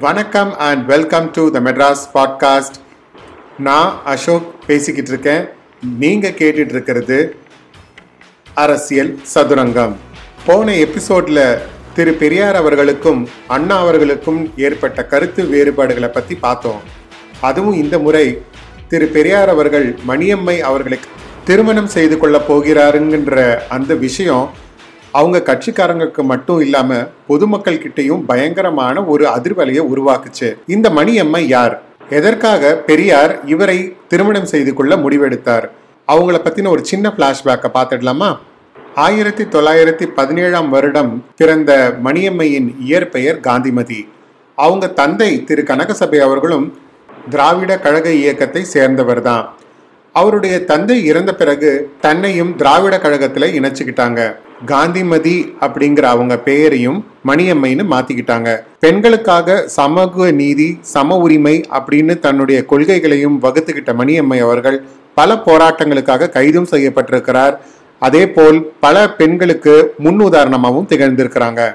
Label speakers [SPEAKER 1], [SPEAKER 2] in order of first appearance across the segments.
[SPEAKER 1] வணக்கம் and welcome to the Madras podcast நான் அசோக் பேசிக்கிட்டு இருக்கேன் நீங்கள் கேட்டுட்டு இருக்கிறது அரசியல் சதுரங்கம். போன எபிசோடில் திரு பெரியார் அவர்களுக்கும் அண்ணா அவர்களுக்கும் ஏற்பட்ட கருத்து வேறுபாடுகளை பற்றி பார்த்தோம். அதுவும் இந்த முறை திரு பெரியார் அவர்கள் மணியம்மை அவர்களை திருமணம் செய்து கொள்ளப் போகிறாருங்கிற அந்த விஷயம் அவங்க கட்சிக்காரங்களுக்கு மட்டும் இல்லாம பொதுமக்கள் கிட்டையும் பயங்கரமான ஒரு அதிர்வலையை உருவாக்குச்சு. இந்த மணியம்மை யார்? எதற்காக பெரியார் இவரை திருமணம் செய்து கொள்ள முடிவெடுத்தார்? அவங்கள பத்தின ஒரு சின்ன பிளாஷ்பேக்கை பார்த்துடலாமா? ஆயிரத்தி தொள்ளாயிரத்தி பதினேழாம் வருடம் பிறந்த மணியம்மையின் இயற்பெயர் காந்திமதி. அவங்க தந்தை திரு. கனகசபை அவர்களும் திராவிட கழக இயக்கத்தை சேர்ந்தவர் தான் அவருடைய தந்தை இறந்த பிறகு தன்னையும் திராவிட கழகத்தில் இணைச்சிக்கிட்டாங்க. காந்திமதி அப்படிங்கிற அவங்க பெயரையும் மணியம்மைன்னு மாத்திக்கிட்டாங்க. பெண்களுக்காக சமூக நீதி சம உரிமை அப்படின்னு தன்னுடைய கொள்கைகளையும் வகுத்துக்கிட்ட மணியம்மை அவர்கள் பல போராட்டங்களுக்காக கைதும் செய்யப்பட்டிருக்கிறார். அதே போல் பல பெண்களுக்கு முன் உதாரணமாகவும் திகழ்ந்திருக்கிறாங்க.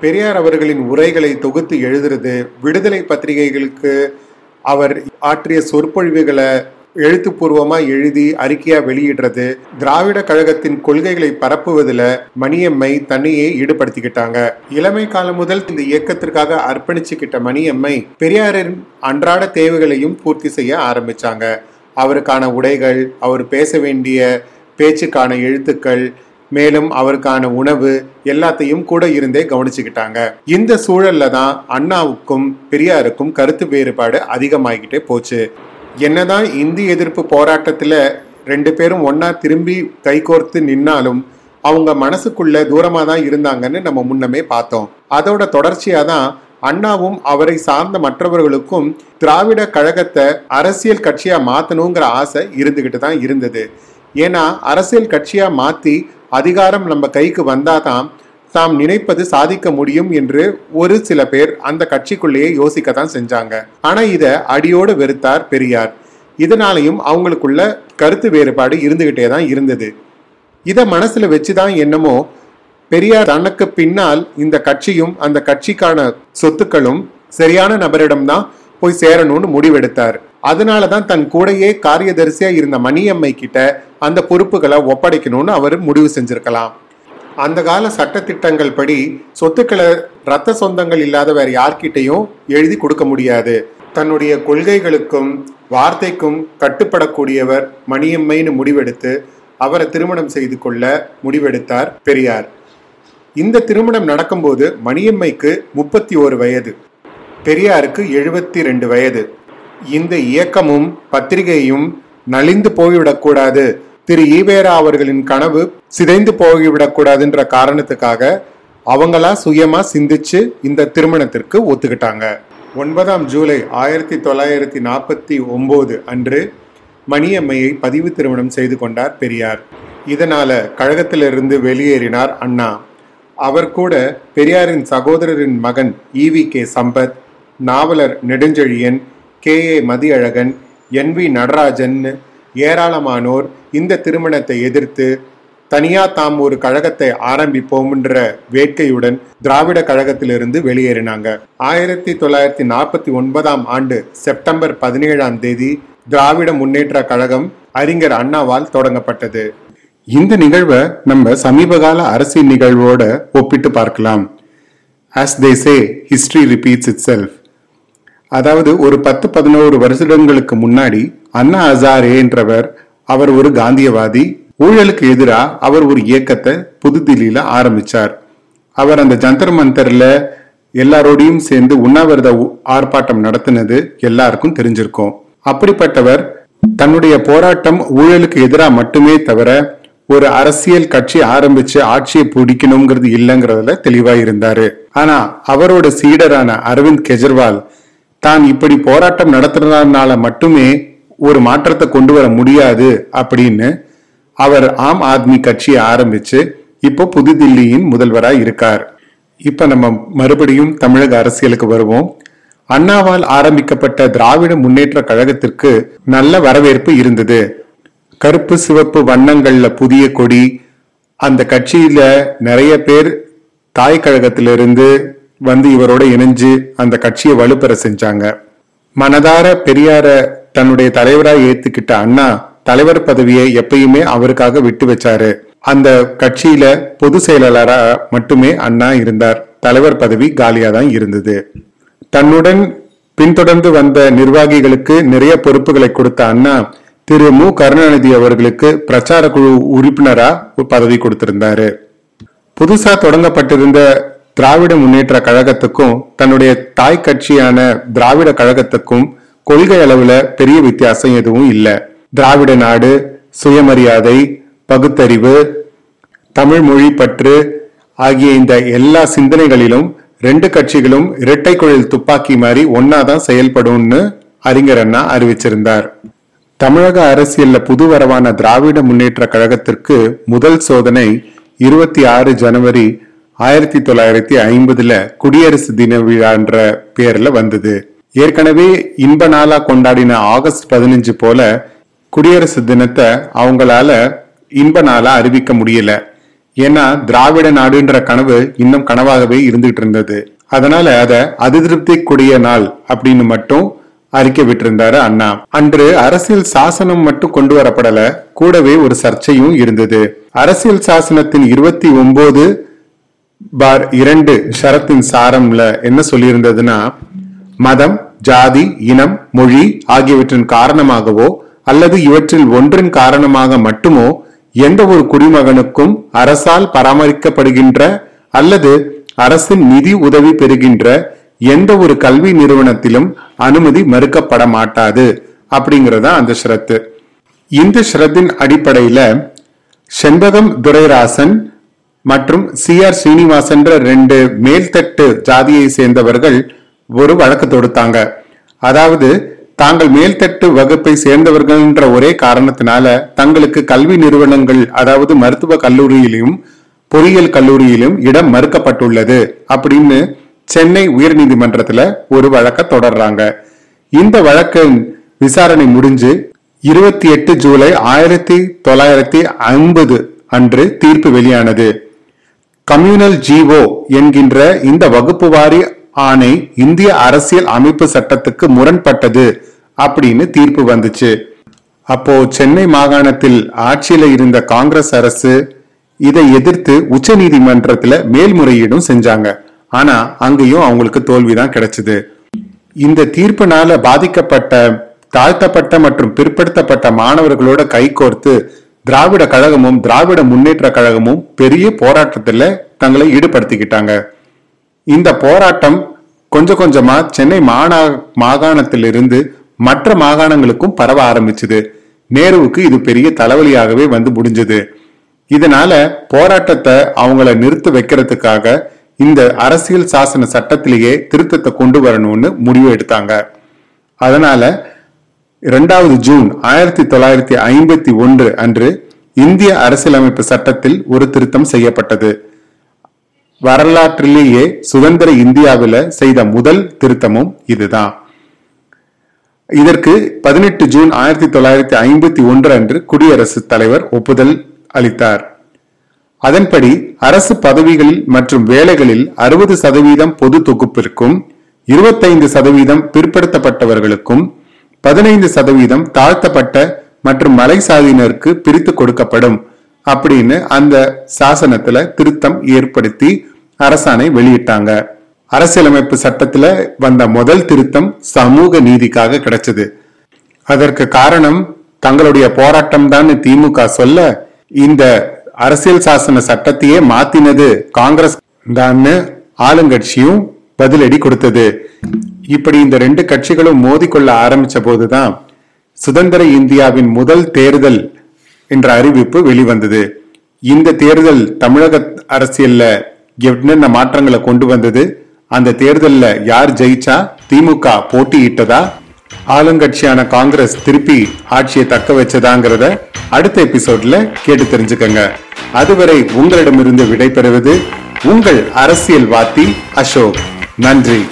[SPEAKER 1] பெரியார் அவர்களின் உரைகளை தொகுத்து எழுதுறது விடுதலை பத்திரிகைகளுக்கு அவர் ஆற்றிய சொற்பொழிவுகளை எழுத்துப்பூர்வமாக எழுதி அறிக்கையாக வெளியிடுறது திராவிட கழகத்தின் கொள்கைகளை பரப்புவதில் மணியம்மை தன்னையே ஈடுபடுத்திக்கிட்டாங்க. இளமை காலம் முதல் இந்த இயக்கத்திற்காக அர்ப்பணிச்சுக்கிட்ட மணியம்மை பெரியாரின் அன்றாட தேவைகளையும் பூர்த்தி செய்ய ஆரம்பிச்சாங்க. அவருக்கான உடைகள் அவர் பேச வேண்டிய பேச்சுக்கான எழுத்துக்கள் மேலும் அவருக்கான உணவு எல்லாத்தையும் கூட இருந்தே கவனிச்சுக்கிட்டாங்க. இந்த சூழல்ல தான் அண்ணாவுக்கும் பெரியாருக்கும் கருத்து வேறுபாடு அதிகமாகிக்கிட்டே போச்சு. என்னதான் இந்தி எதிர்ப்பு போராட்டத்தில் ரெண்டு பேரும் ஒன்னா திரும்பி கைகோர்த்து நின்னாலும் அவங்க மனசுக்குள்ள தூரமாக தான் இருந்தாங்கன்னு நம்ம முன்னமே பார்த்தோம். அதோட தொடர்ச்சியாக தான் அண்ணாவும் அவரை சார்ந்த மற்றவர்களுக்கும் திராவிட கழகத்தை அரசியல் கட்சியாக மாற்றணுங்கிற ஆசை இருந்துக்கிட்டு தான் இருந்தது. ஏன்னா அரசியல் கட்சியாக மாற்றி அதிகாரம் நம்ம கைக்கு வந்தாதான் தாம் நினைப்பது சாதிக்க முடியும் என்று ஒரு சில பேர் அந்த கட்சிக்குள்ளேயே யோசிக்க தான் செஞ்சாங்க. ஆனா இத அடியோடு வெறுத்தார் பெரியார். இதனாலையும் அவங்களுக்குள்ள கருத்து வேறுபாடு இருந்துகிட்டே தான் இருந்தது. இத மனசுல வச்சுதான் என்னமோ பெரியார் தனக்கு பின்னால் இந்த கட்சியும் அந்த கட்சிக்கான சொத்துக்களும் சரியான நபரிடம்தான் போய் சேரணும்னு முடிவெடுத்தார். அதனாலதான் தன் கூடையே காரியதரிசியா இருந்த மணியம்மை கிட்ட அந்த பொறுப்புகளை ஒப்படைக்கணும்னு அவர் முடிவு செஞ்சிருக்கலாம். அந்த கால சட்டத்திட்டங்கள் படி சொத்துக்களை ரத்த சொந்தங்கள் இல்லாத வேற யார்கிட்டையும் எழுதி கொடுக்க முடியாது. தன்னுடைய கொள்கைகளுக்கும் வார்த்தைக்கும் கட்டுப்படக்கூடியவர் மணியம்மைன்னு முடிவெடுத்து அவரை திருமணம் செய்து கொள்ள முடிவெடுத்தார் பெரியார். இந்த திருமணம் நடக்கும்போது மணியம்மைக்கு முப்பத்தி ஓரு வயது பெரியாருக்கு எழுபத்தி ரெண்டு வயது. இந்த இயக்கமும் பத்திரிகையும் நலிந்து போய்விடக்கூடாது திரு ஈவேரா அவர்களின் கனவு சிதைந்து போய்விடக்கூடாதுன்ற காரணத்துக்காக அவங்களா சுயமா சிந்திச்சு இந்த திருமணத்திற்கு ஒத்துக்கிட்டாங்க. ஒன்பதாம் ஜூலை ஆயிரத்தி தொள்ளாயிரத்தி நாற்பத்தி ஒன்பது அன்று மணியம்மையை பதிவு திருமணம் செய்து கொண்டார் பெரியார். இதனால கழகத்திலிருந்து வெளியேறினார் அண்ணா. அவர் கூட பெரியாரின் சகோதரரின் மகன் E V K Sampath Navalar Nedunchezhiyan K A Mathiyazhagan N V Natarajan ஏராளமானோர் இந்த திருமணத்தை எதிர்த்து தனியா தாம் ஒரு கழகத்தை ஆரம்பிப்போம்ன்ற வேட்கையுடன் திராவிட கழகத்திலிருந்து வெளியேறினாங்க. ஆயிரத்தி தொள்ளாயிரத்தி நாற்பத்தி ஒன்பதாம் ஆண்டு செப்டம்பர் பதினேழாம் தேதி திராவிட முன்னேற்ற கழகம் அறிஞர் அண்ணாவால் தொடங்கப்பட்டது. இந்த நிகழ்வை நம்ம சமீபகால அரசியல் நிகழ்வோட ஒப்பிட்டு பார்க்கலாம். As they say history repeats itself அதாவது ஒரு பத்து பதினோரு வருஷங்களுக்கு முன்னாடி அண்ணா ஹசாரேன்றவர் அவர் ஒரு காந்தியவாதி. ஊழலுக்கு எதிராக அவர் ஒரு இயக்கத்தை புதுதில்லியில ஆரம்பிச்சார். அவர் அந்த ஜந்தர் மந்தர்ல எல்லாரோடையும் சேர்ந்து உண்ணாவிரத ஆர்ப்பாட்டம் நடத்தினது எல்லாருக்கும் தெரிஞ்சிருக்கும். அப்படிப்பட்டவர் தன்னுடைய போராட்டம் ஊழலுக்கு எதிராக மட்டுமே தவிர ஒரு அரசியல் கட்சி ஆரம்பிச்சு ஆட்சியை பிடிக்கணுங்கிறது இல்லைங்கிறதுல தெளிவா இருந்தாரு ஆனா அவரோட சீடரான அரவிந்த் கெஜ்ரிவால் தான் இப்படி போராட்டம் நடத்துறதுனால மட்டுமே ஒரு மாற்றத்தை கொண்டு வர முடியாது அப்படின்னு அவர் ஆம் ஆத்மி கட்சியை ஆரம்பிச்சு இப்போ புதுதில்லியின் முதல்வராக இருக்கார். இப்ப நம்ம மறுபடியும் தமிழக அரசியலுக்கு வருவோம். அண்ணாவால் ஆரம்பிக்கப்பட்ட திராவிட முன்னேற்ற கழகத்திற்கு நல்ல வரவேற்பு இருந்தது. கருப்பு சிவப்பு வண்ணங்கள்ல புதிய கொடி அந்த கட்சியில நிறைய பேர் தாய் கழகத்திலிருந்து வந்து இவரோட இணைஞ்சு அந்த கட்சியை வலுப்பெற செஞ்சாங்க. மனதார பெரியார தன்னுடைய தலைவராக ஏத்துக்கிட்ட அண்ணா தலைவர் பதவியை எப்பயுமே அவருக்காக விட்டு வச்சாரு. அந்த கட்சியில பொது செயலாளரா மட்டுமே அண்ணா இருந்தார். தலைவர் பதவி காலியா தான் இருந்தது. தன்னுடன் பின்தொடர்ந்து வந்த நிர்வாகிகளுக்கு நிறைய பொறுப்புகளை கொடுத்த அண்ணா திரு மு. கருணாநிதி அவர்களுக்கு பிரச்சார குழு உறுப்பினரா பதவி கொடுத்திருந்தாரு. புதுசா தொடங்கப்பட்டிருந்த திராவிட முன்னேற்ற கழகத்துக்கும் தன்னுடைய தாய் கட்சியான திராவிட கழகத்துக்கும் கொள்கை அளவுல பெரிய வித்தியாசம் எதுவும் இல்லை. திராவிட நாடு சுயமரியாதை பகுத்தறிவு தமிழ் மொழி பற்று ஆகிய இந்த எல்லா சிந்தனைகளிலும் ரெண்டு கட்சிகளும் இரட்டை குழல் துப்பாக்கி மாதிரி ஒன்னாதான் செயல்படும்னு அறிஞர் அண்ணா அறிவிச்சிருந்தார். தமிழக அரசியல்ல புது வரவான திராவிட முன்னேற்ற கழகத்திற்கு முதல் சோதனை இருபத்தி ஆறு ஜனவரி ஆயிரத்தி தொள்ளாயிரத்தி ஐம்பதுல குடியரசு தின விழான்ற பேர்ல வந்தது. ஏற்கனவே இன்ப நாளா கொண்டாடின ஆகஸ்ட் பதினஞ்சு போல குடியரசு தினத்தை அவங்களால இன்ப நாளா அறிவிக்க முடியல. ஏன்னா திராவிட நாடுன்ற கனவு இன்னும் கனவாகவே இருந்துகிட்டு இருந்தது. அதனால அத அதிருப்திக்குரிய நாள் அப்படின்னு மட்டும் அறிக்கை விட்டிருந்தாரு அண்ணா. அன்று அரசியல் சாசனம் மட்டும் கொண்டு வரப்படல கூடவே ஒரு சர்ச்சையும் இருந்தது. அரசியல் சாசனத்தின் இருபத்தி ஒன்பது பார் இரண்டு ஷரத்தின் சாரம்ல என்ன சொல்லியிருந்ததுன்னா மதம் ஜாதி இனம் மொழி ஆகியவற்றின் காரணமாகவோ அல்லது இவற்றில் ஒன்றின் காரணமாக மட்டுமோ எந்த ஒரு குடிமகனுக்கும் அரசால் பராமரிக்கப்படுகின்ற அல்லது அரசின் நிதி உதவி பெறுகின்ற எந்த ஒரு கல்வி நிறுவனத்திலும் அனுமதி மறுக்கப்பட மாட்டாது அப்படிங்கறதா அந்த ஷரத்து. இந்த ஷரத்தின் அடிப்படையில செண்பகம் துரைராசன் மற்றும் சி ஆர் ஸ்ரீனிவாசன்ற ரெண்டு மேல்தட்டு ஜாதியை சேர்ந்தவர்கள் ஒரு வழக்கு தொடுத்தாங்க அதாவது தாங்கள் மேல்தட்டு வகுப்பை சேர்ந்தவர்கள் என்ற ஒரே காரணத்தினால தங்களுக்கு கல்வி நிறுவனங்கள் அதாவது மருத்துவ கல்லூரியிலும் பொறியியல் கல்லூரியிலும் இடம் மறுக்கப்பட்டுள்ளது அப்படின்னு சென்னை உயர்நீதிமன்றத்துல ஒரு வழக்க தொடர்றாங்க. இந்த வழக்கின் விசாரணை முடிஞ்சு இருபத்தி எட்டு ஜூலை ஆயிரத்தி தொள்ளாயிரத்தி ஐம்பது அன்று தீர்ப்பு வெளியானது. கம்யூனல் ஜிஓ என்கின்ற இந்த வகுப்பு வாரி ஆணை இந்திய அரசியல் அமைப்பு சட்டத்துக்கு முரண்பட்டது அப்படின்னு தீர்ப்பு வந்துச்சு. அப்போ சென்னை மாகாணத்தில் ஆட்சியில இருந்த காங்கிரஸ் அரசு இதை எதிர்த்து உச்ச நீதிமன்றத்துல மேல்முறையீடும் செஞ்சாங்க. ஆனா அங்கேயும் அவங்களுக்கு தோல்விதான் கிடைச்சது. இந்த தீர்ப்பினால பாதிக்கப்பட்ட தாழ்த்தப்பட்ட மற்றும் பிற்படுத்தப்பட்ட மாணவர்களோட கைகோர்த்து திராவிட கழகமும் திராவிட முன்னேற்ற கழகமும் பெரிய போராட்டத்தில் தங்களை ஈடுபடுத்திக்கிட்டாங்க. இந்த போராட்டம் கொஞ்சம் கொஞ்சமா சென்னை மாநா மாகாணத்திலிருந்து மற்ற மாகாணங்களுக்கும் பரவ ஆரம்பிச்சது. நேருவுக்கு இது பெரிய தலைவலியாகவே வந்து முடிஞ்சது. இதனால போராட்டத்தை அவங்கள நிறுத்த வைக்கிறதுக்காக இந்த அரசியல் சாசன சட்டத்திலேயே திருத்தத்தை கொண்டு வரணும்னு முடிவு எடுத்தாங்க. அதனால இரண்டாவது ஜூன் ஆயிரத்தி தொள்ளாயிரத்தி ஐம்பத்தி ஒன்று அன்று இந்திய அரசியலமைப்பு சட்டத்தில் ஒரு திருத்தம் செய்யப்பட்டது. வரலாற்றிலேயே சுதந்திர இந்தியாவில் செய்த முதல் திருத்தமும் இதுதான். இதற்கு பதினெட்டு ஜூன் ஆயிரத்தி தொள்ளாயிரத்தி ஐம்பத்தி ஒன்று அன்று குடியரசுத் தலைவர் ஒப்புதல் அளித்தார். அதன்படி அரசு பதவிகளில் மற்றும் வேலைகளில் அறுபது சதவீதம் பொது தொகுப்பிற்கும் இருபத்தைந்து சதவீதம் பிற்படுத்தப்பட்டவர்களுக்கும் பதினைந்து சதவீதம் தாழ்த்தப்பட்ட மற்றும் மலை சாதியினருக்கு பிரித்து கொடுக்கப்படும் அப்படின்னு அந்த சாசனத்துல திருத்தம் ஏற்படுத்தி அரசாணை வெளியிட்டாங்க. அரசியலமைப்பு சட்டத்துல வந்த முதல் திருத்தம் சமூக நீதிக்காக கிடைச்சது. அதற்கு காரணம் தங்களுடைய போராட்டம் தான் திமுக சொல்ல இந்த அரசியல் சாசன சட்டத்தையே மாத்தினது காங்கிரஸ் தான் ஆளுங்கட்சியும் பதிலடி கொடுத்தது. இப்படி இந்த ரெண்டு கட்சிகளும் மோதிக்கொள்ள ஆரம்பிச்ச போதுதான் சுதந்திர இந்தியாவின் முதல் தேர்தல் என்ற அறிவிப்பு வெளிவந்தது. இந்த தேர்தல் தமிழக அரசியல்ல என்னென்ன மாற்றங்களை கொண்டு வந்தது? அந்த தேர்தல்ல யார் ஜெயிச்சா? திமுக போட்டியிட்டதா? ஆளுங்கட்சியான காங்கிரஸ் திருப்பி ஆட்சியை தக்க வச்சதாங்கிறத அடுத்த எபிசோட்ல கேட்டு தெரிஞ்சுக்கங்க. அதுவரை உங்களிடமிருந்து விடைபெறுவது உங்கள் அரசியல் வாத்தி அசோக். நன்றி.